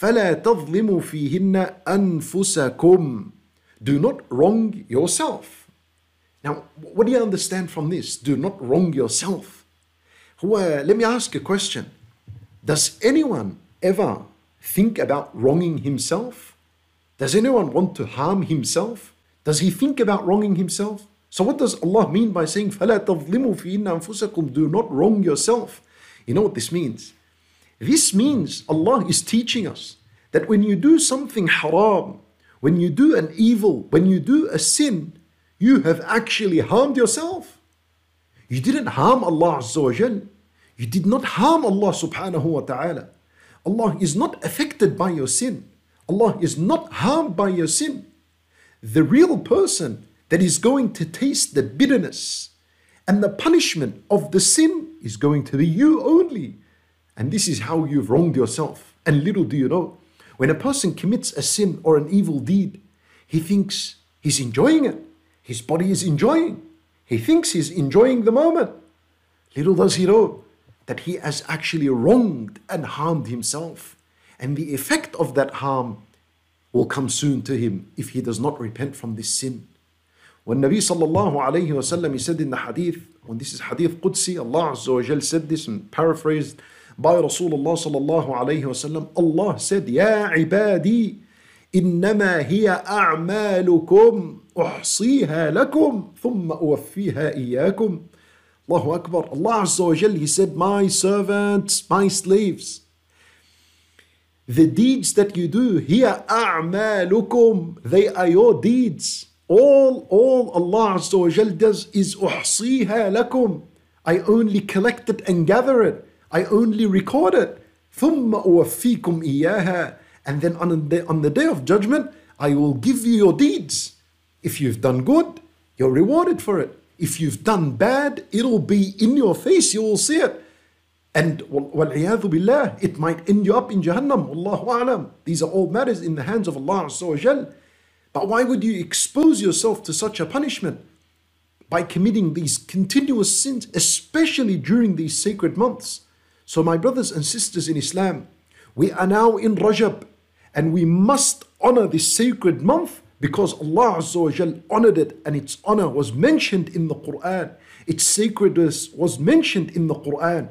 فَلَا تَظْلِمُوا فِيهِنَّ أَنفُسَكُمْ Do not wrong yourself. Now, what do you understand from this? Do not wrong yourself. Well, let me ask a question. Does anyone ever think about wronging himself? Does anyone want to harm himself? Does he think about wronging himself? So what does Allah mean by saying فَلَا تَظْلِمُوا فِيهِنَّ أَنفُسَكُمْ Do not wrong yourself. You know what this means? This means Allah is teaching us that when you do something haram, when you do an evil, when you do a sin, you have actually harmed yourself. You didn't harm Allah Azza wa Jal. You did not harm Allah subhanahu wa ta'ala. Allah is not affected by your sin. Allah is not harmed by your sin. The real person that is going to taste the bitterness and the punishment of the sin is going to be you only. And this is how you've wronged yourself. And little do you know, when a person commits a sin or an evil deed, he thinks he's enjoying it. His body is enjoying. He thinks he's enjoying the moment. Little does he know that he has actually wronged and harmed himself. And the effect of that harm will come soon to him if he does not repent from this sin. When Nabi sallallahu alayhi wasallam he said in the hadith, when this is hadith Qudsi, Allah Azza wa said this and paraphrased by Rasulullah sallallahu alayhi wasallam, Allah said, Ya ibadi, إنما هي أعمالكم أحصيها لكم ثم أوفيها إياكم Allahu Akbar. Allah wa Jal, He said, My servants, my slaves, the deeds that you do, here أعمالكم, they are your deeds. All, all Allah wa Jal does is أحصيها لكم. I only collect it and gather it. I only record it. ثم أوفيكم إياها. And then on the, on the day of judgment, I will give you your deeds. If you've done good, you're rewarded for it. If you've done bad, it'll be in your face, you will see it. And وَالْعِيَاذُ billah, it might end you up in Jahannam. Allahu a'lam. These are all matters in the hands of Allah Azza But why would you expose yourself to such a punishment? By committing these continuous sins, especially during these sacred months. So my brothers and sisters in Islam, we are now in Rajab and we must honor this sacred month because Allah Azza honored it and its honor was mentioned in the Quran. Its sacredness was mentioned in the Quran.